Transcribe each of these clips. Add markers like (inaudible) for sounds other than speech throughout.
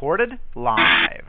Recorded live.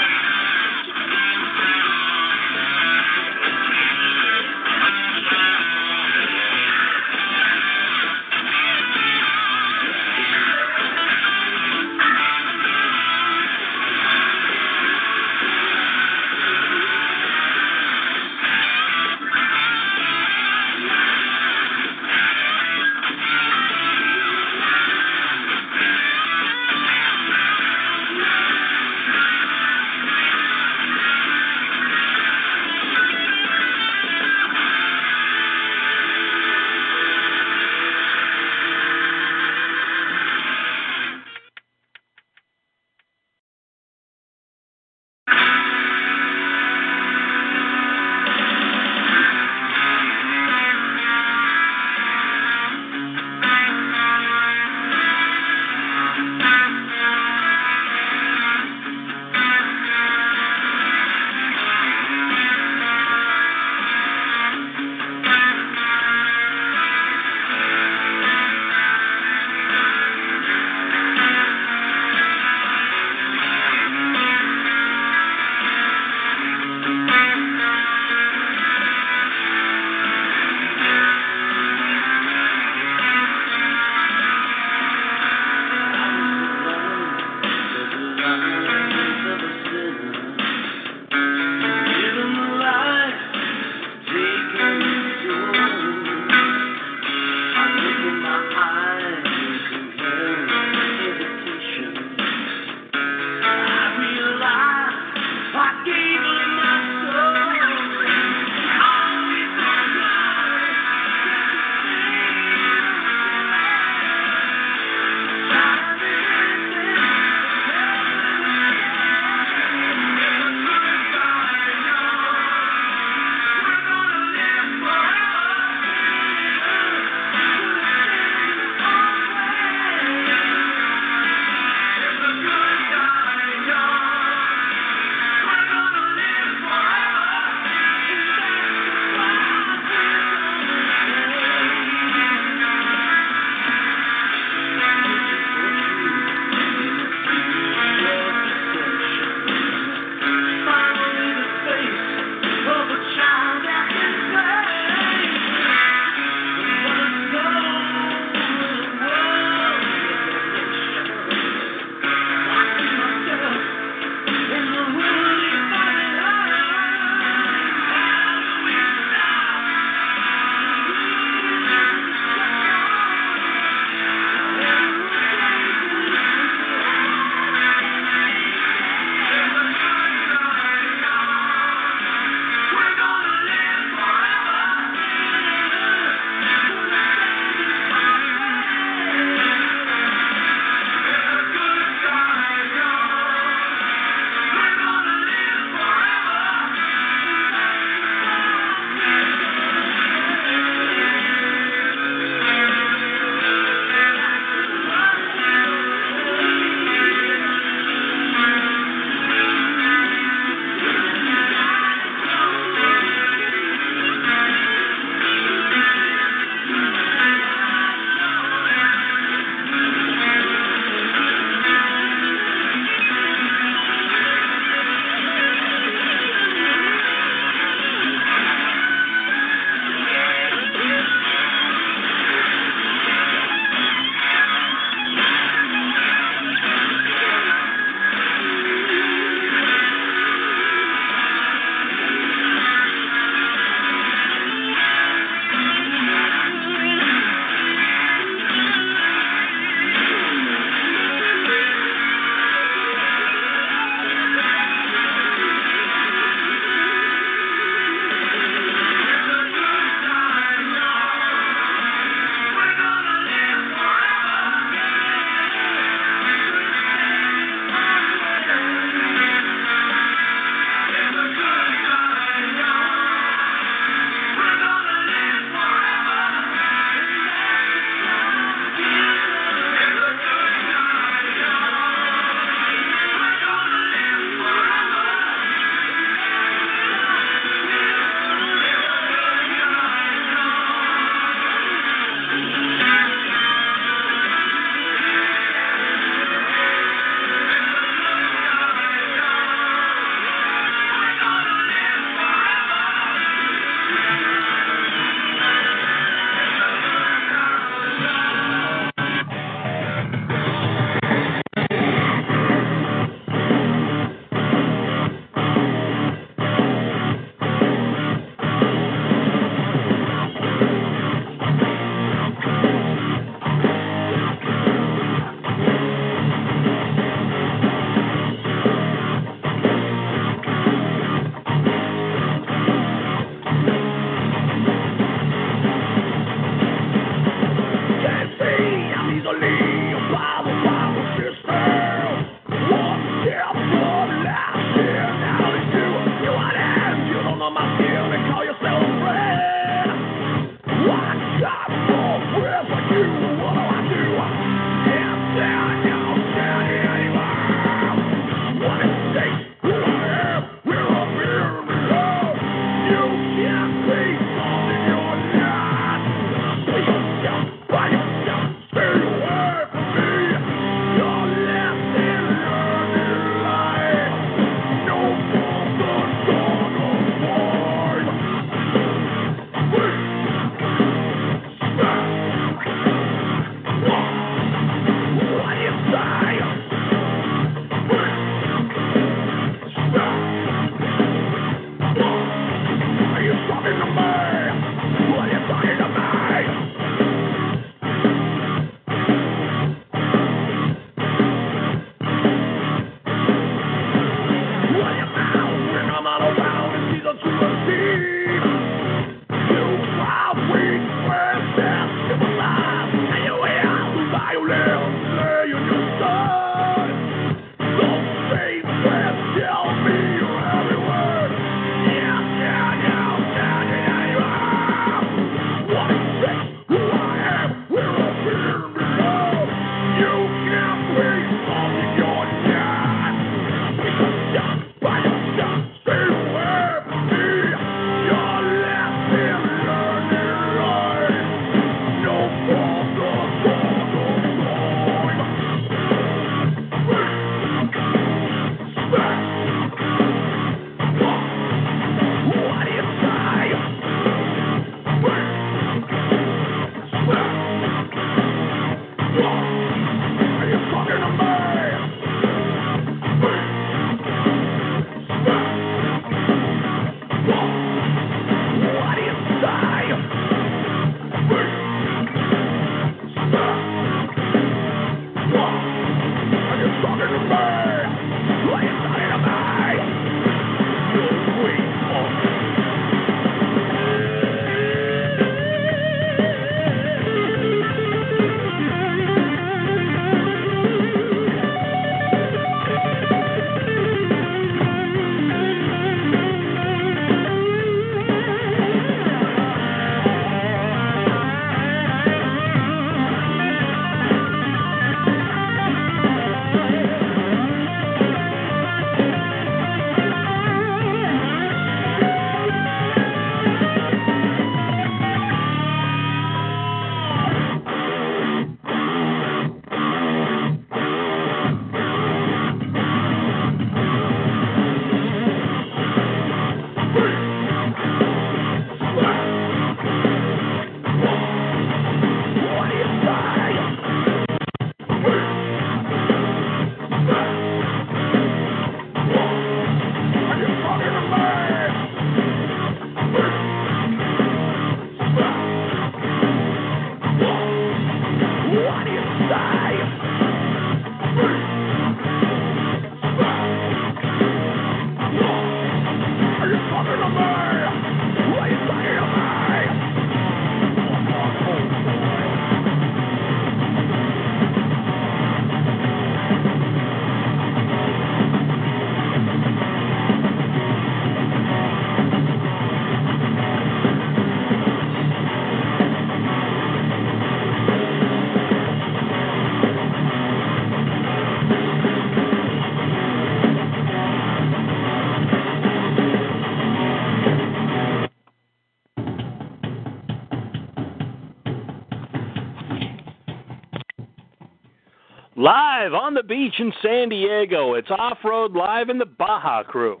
Live on the beach in San Diego, it's Off Road Live in the Baja Crew.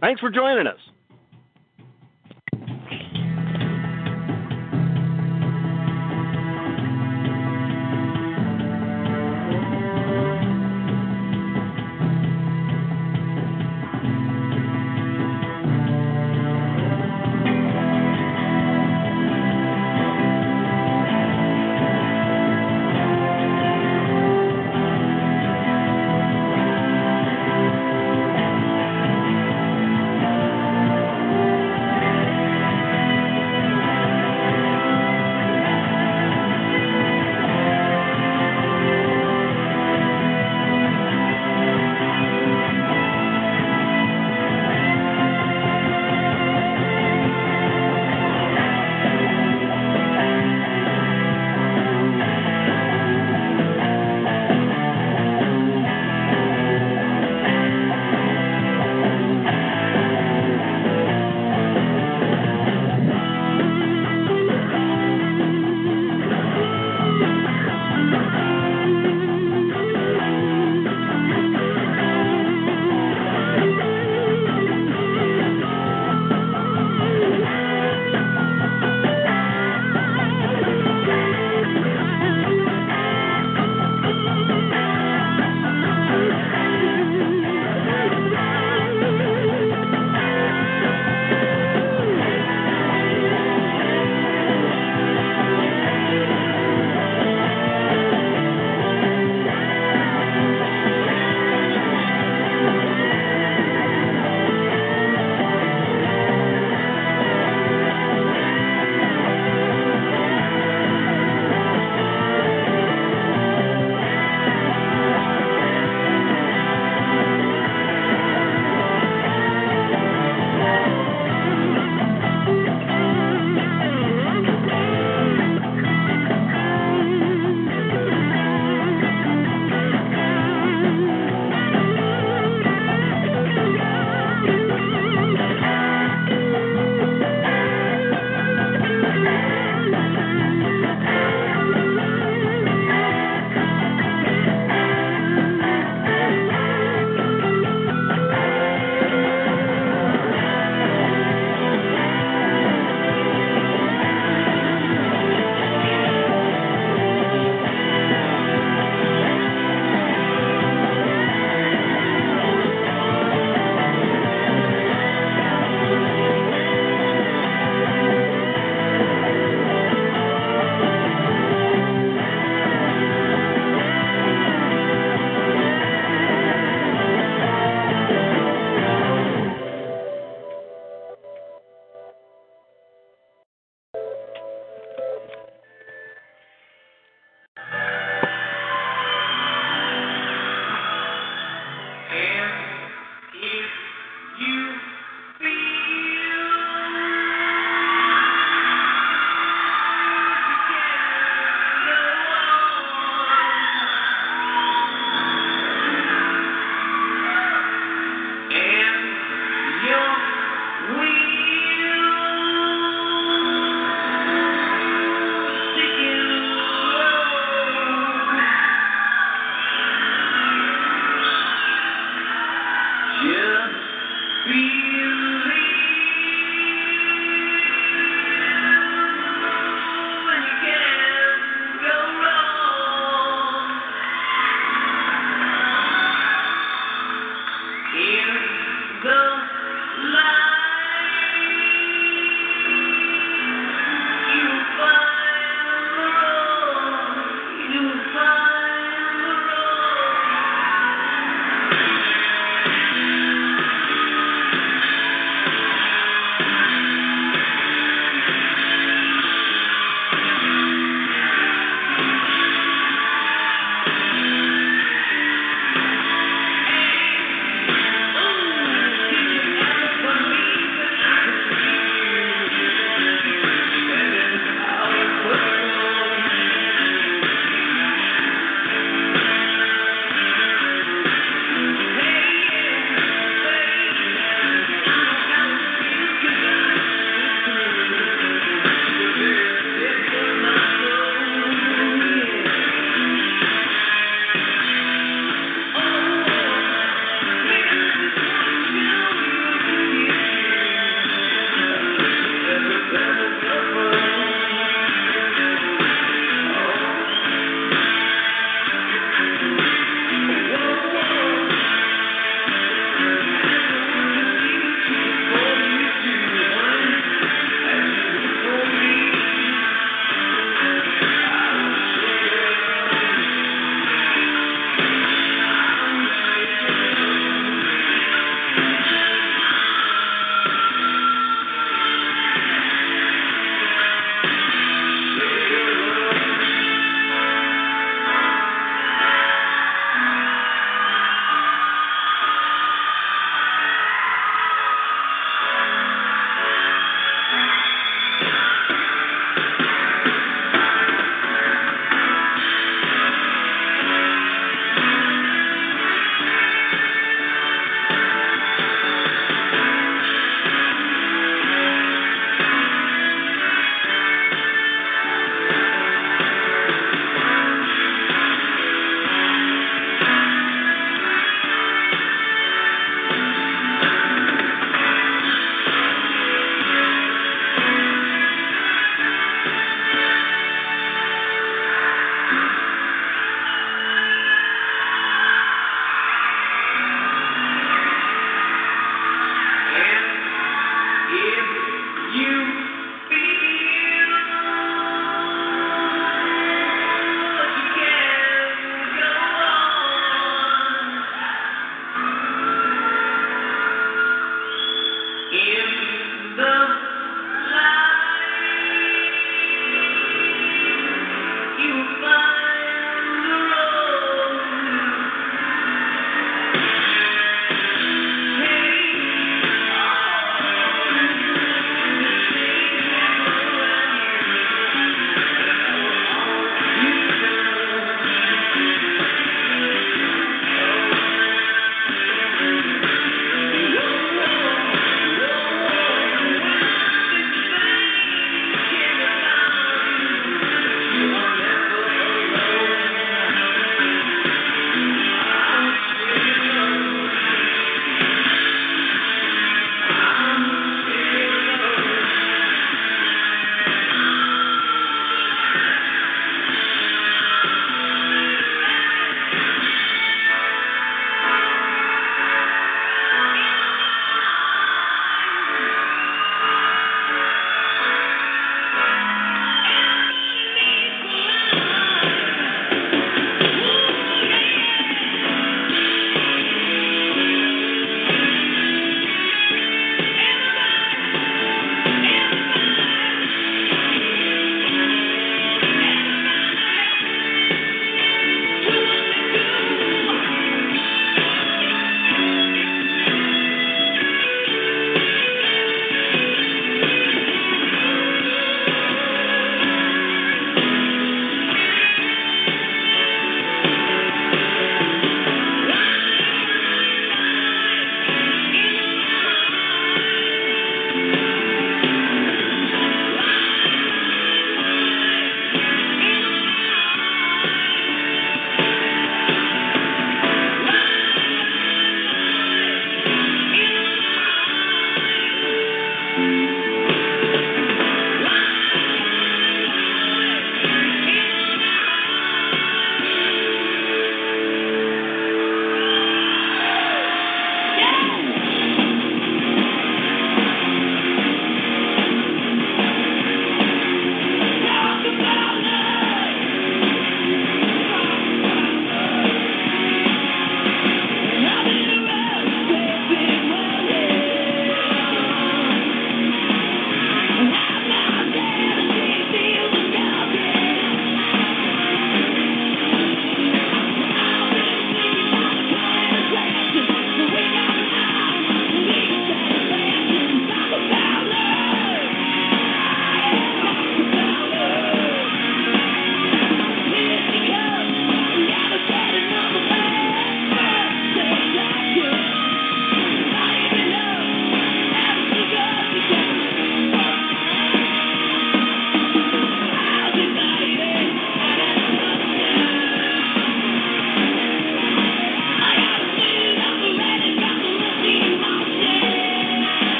Thanks for joining us.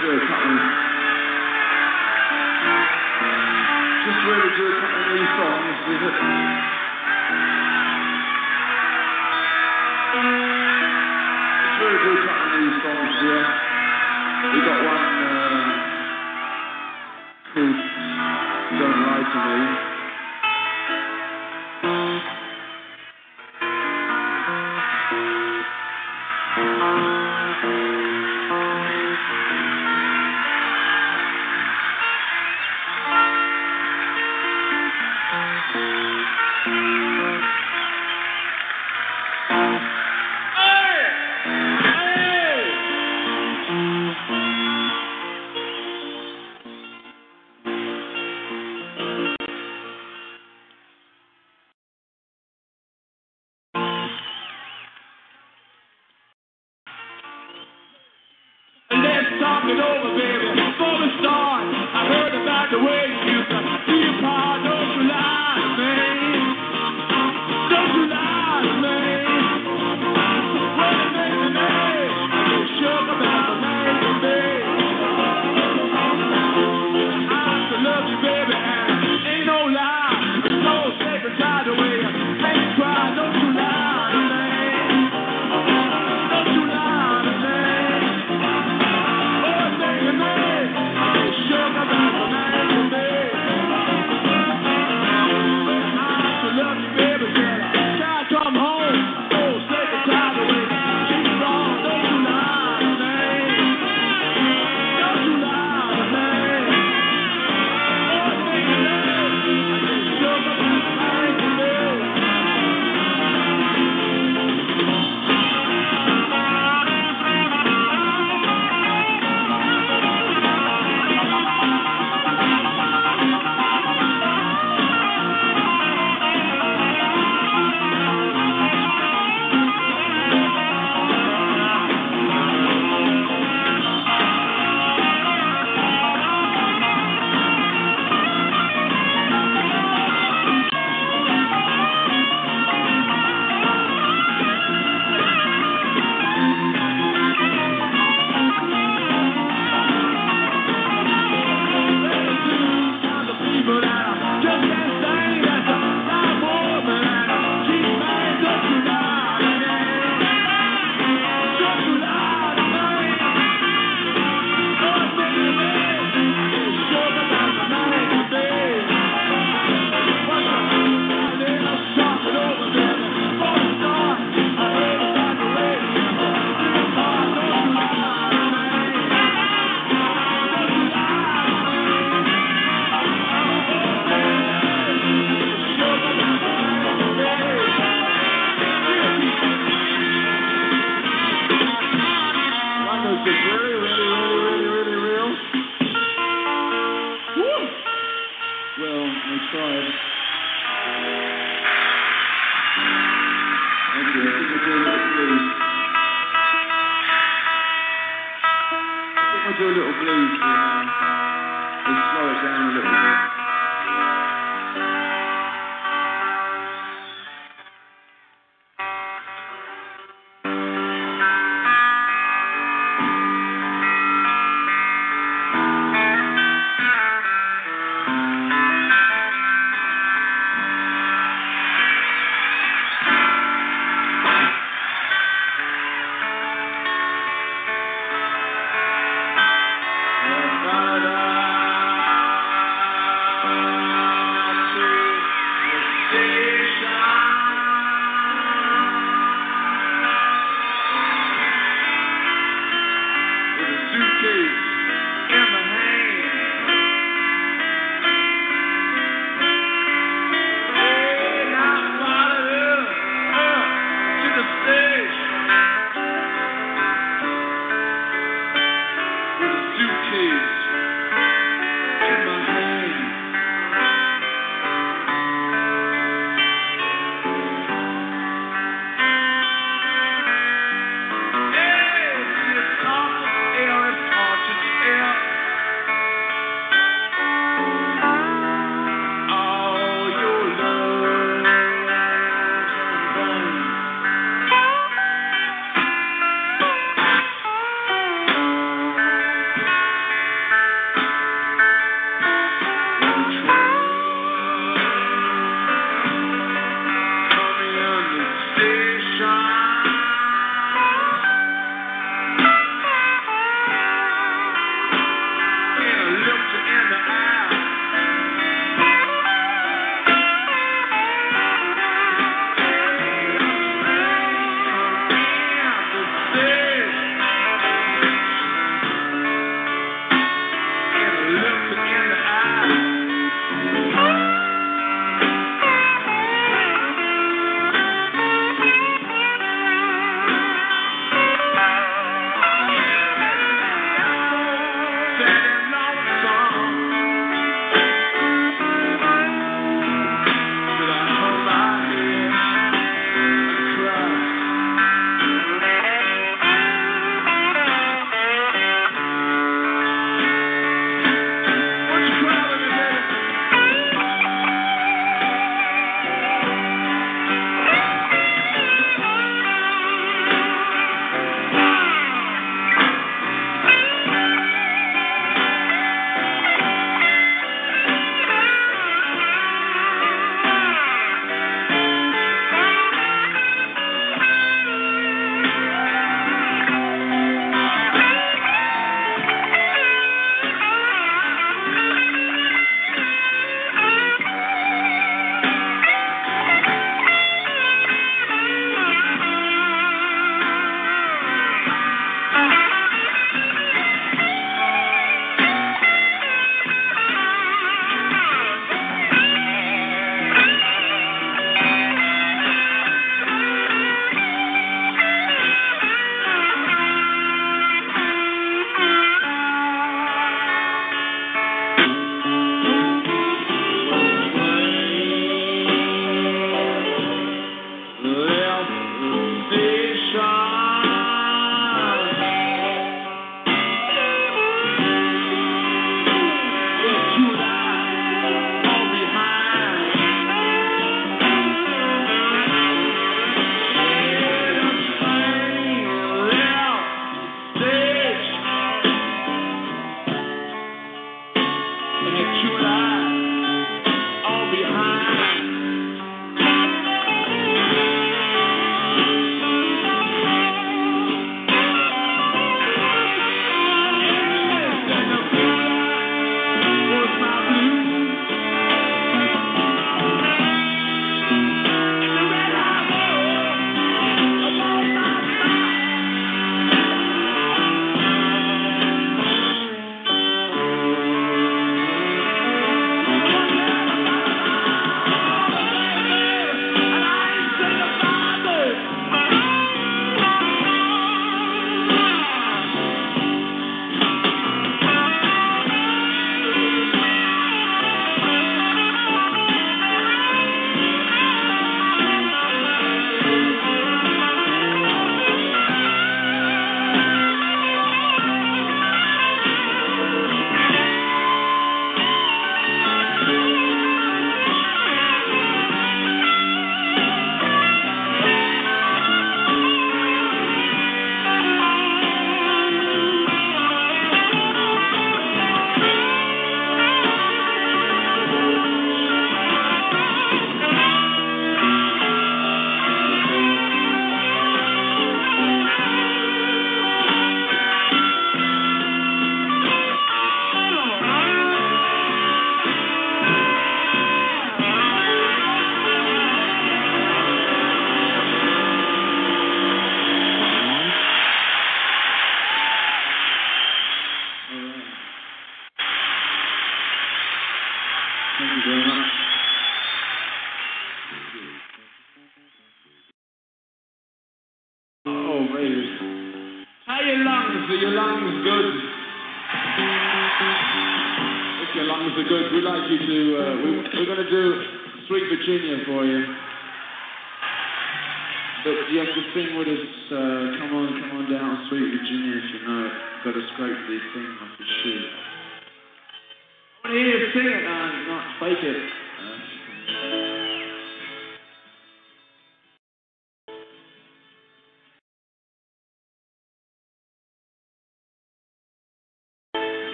Do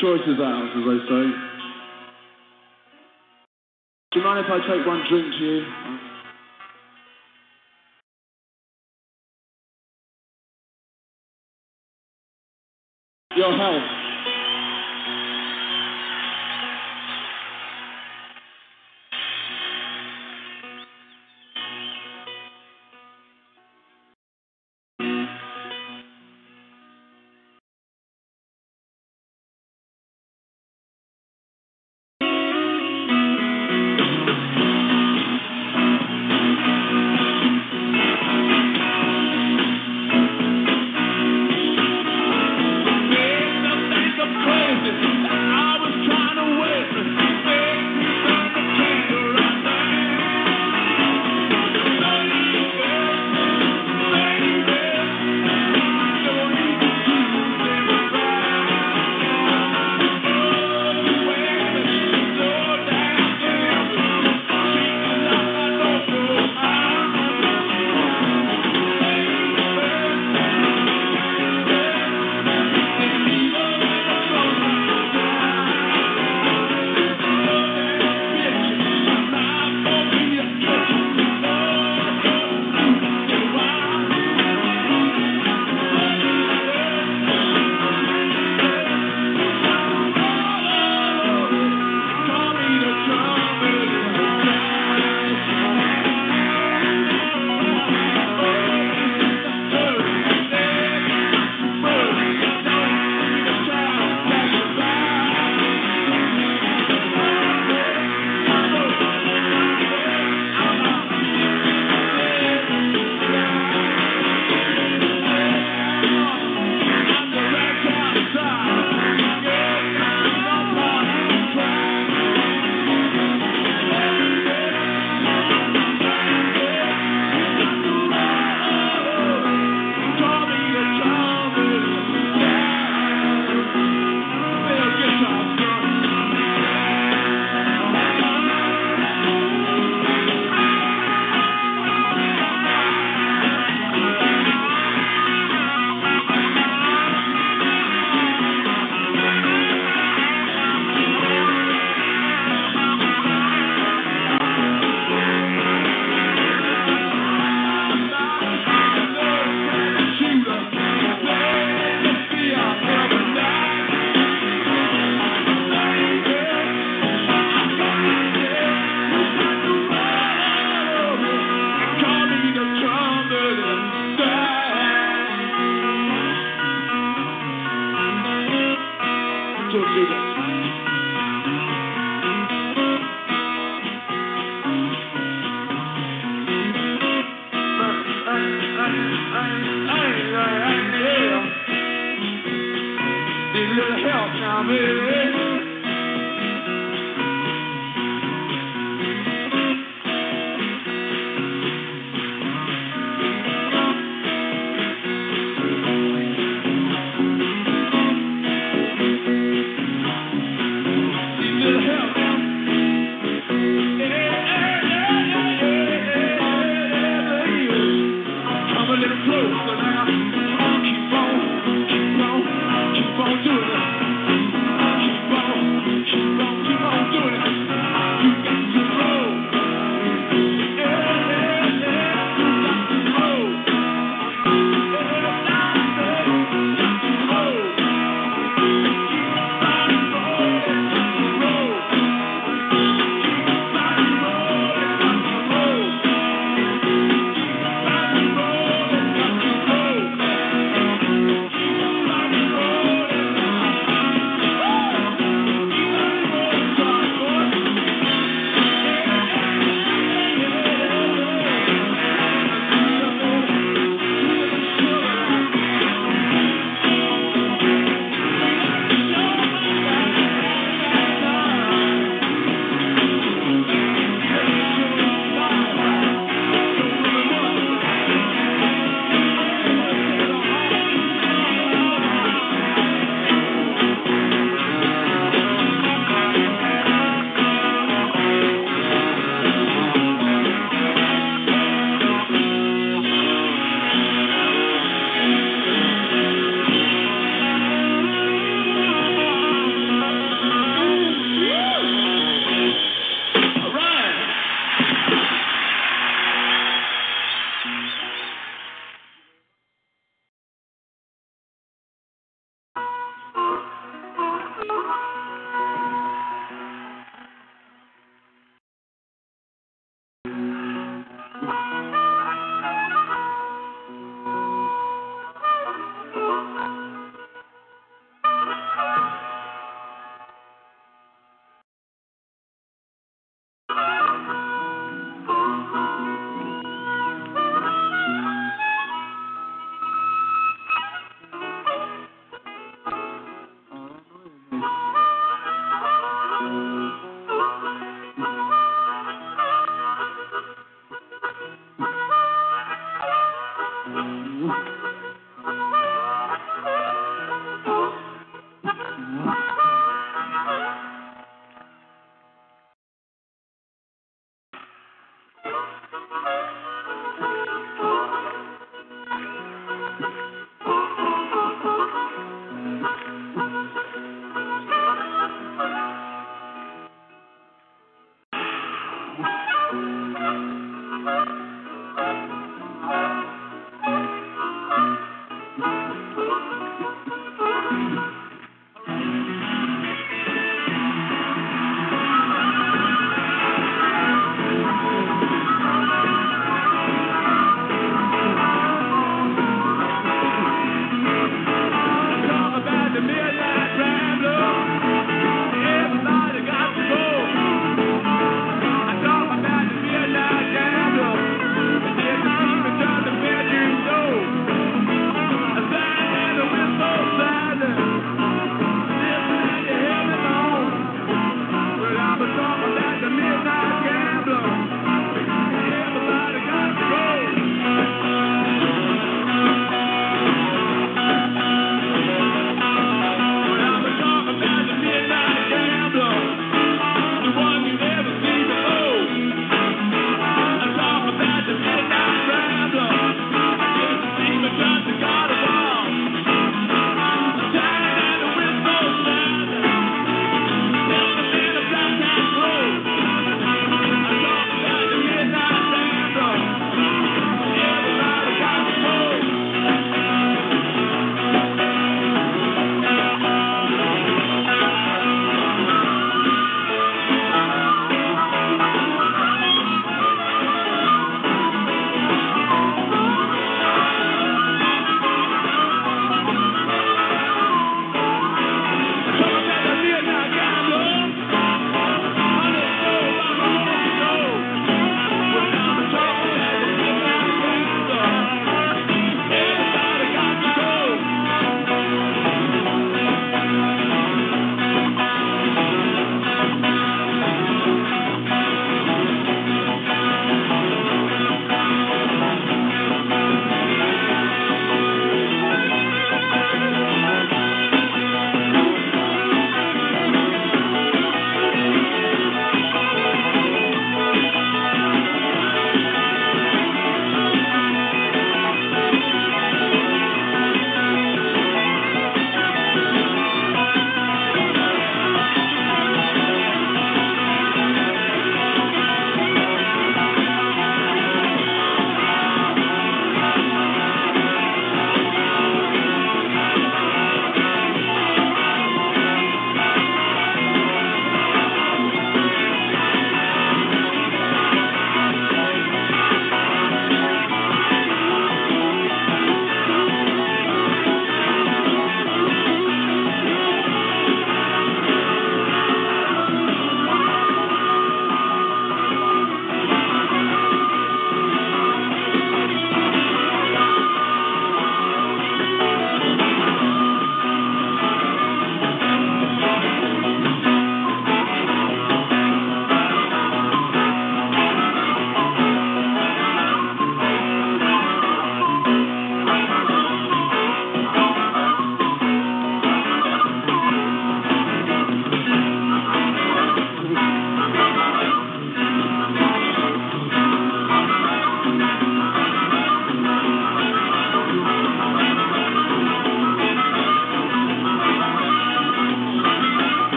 choice is ours, as they say. Do you mind if I take one drink to you? Your health.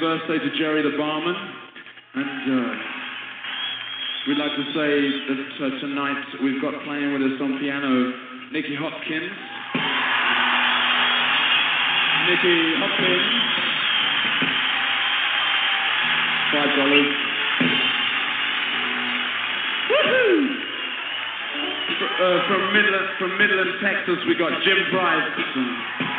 Birthday to Jerry the barman, and uh, we'd like to say that uh, tonight we've got playing with us on piano Nicky Hopkins. Nicky Hopkins. Five dollars. Woohoo! Uh, from Midland, from Midland, Texas, we got Jim Price.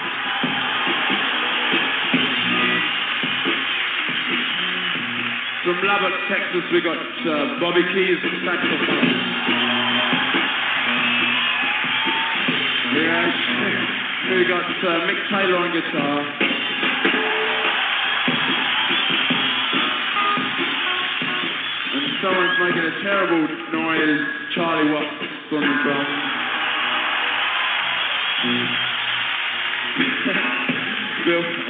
From Lubbock, Texas, we got uh, Bobby Keys at saxophone. Yeah, we got uh, Mick Taylor on guitar. And someone's making a terrible noise. Charlie Watts on the drums. (laughs) Bill,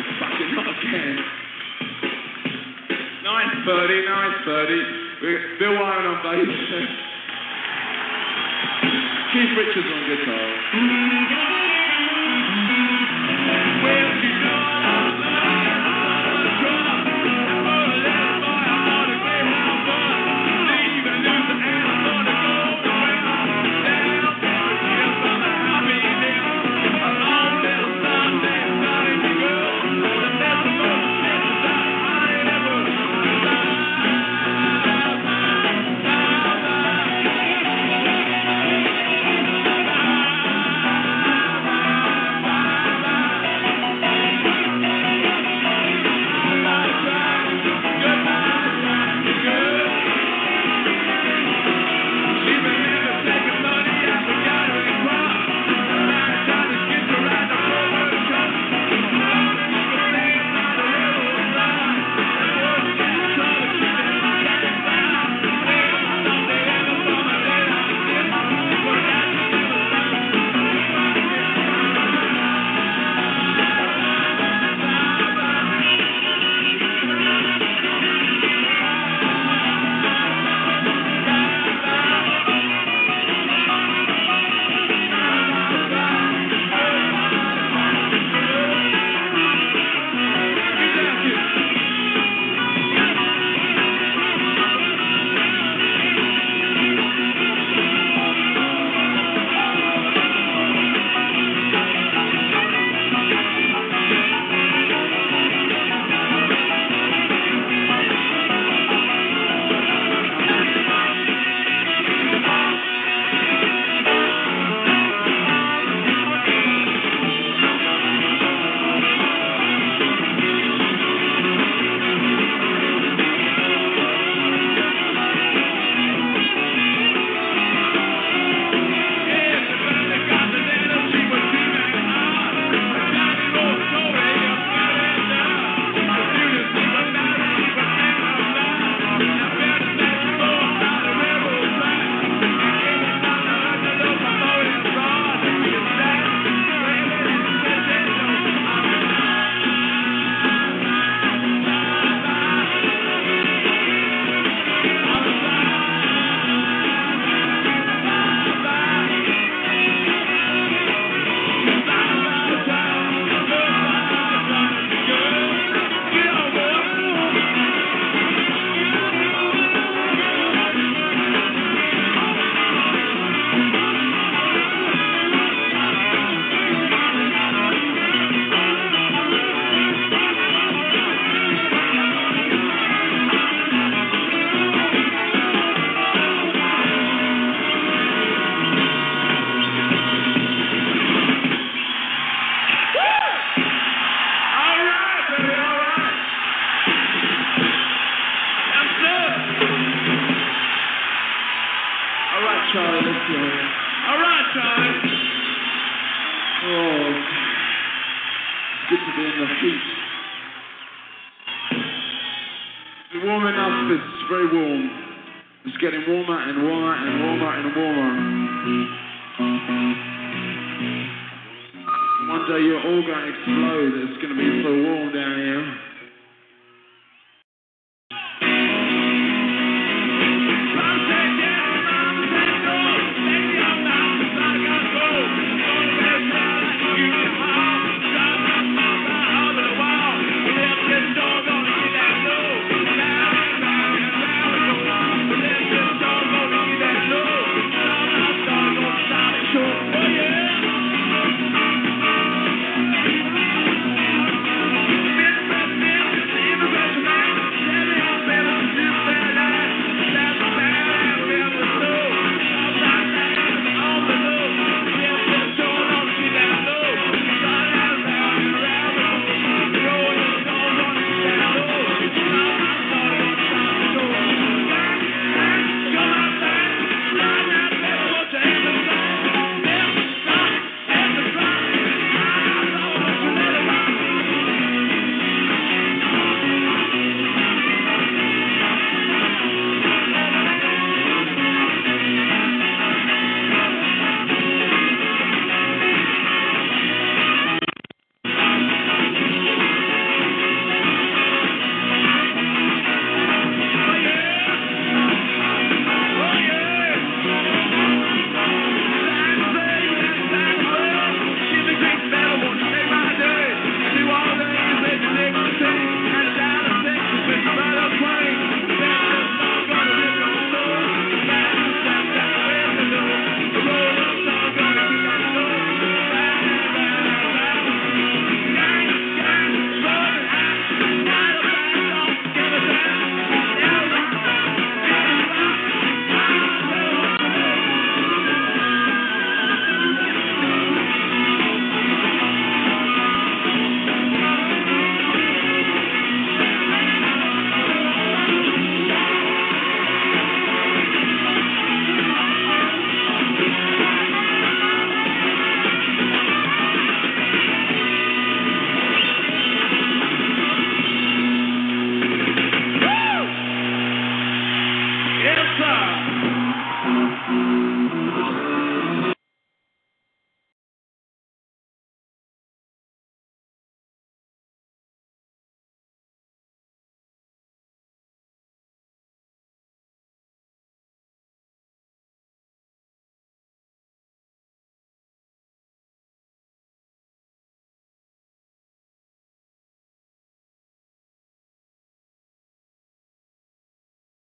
9.30, 9.30. We- Bill Wyman on bass. (laughs) Keith Richards on guitar.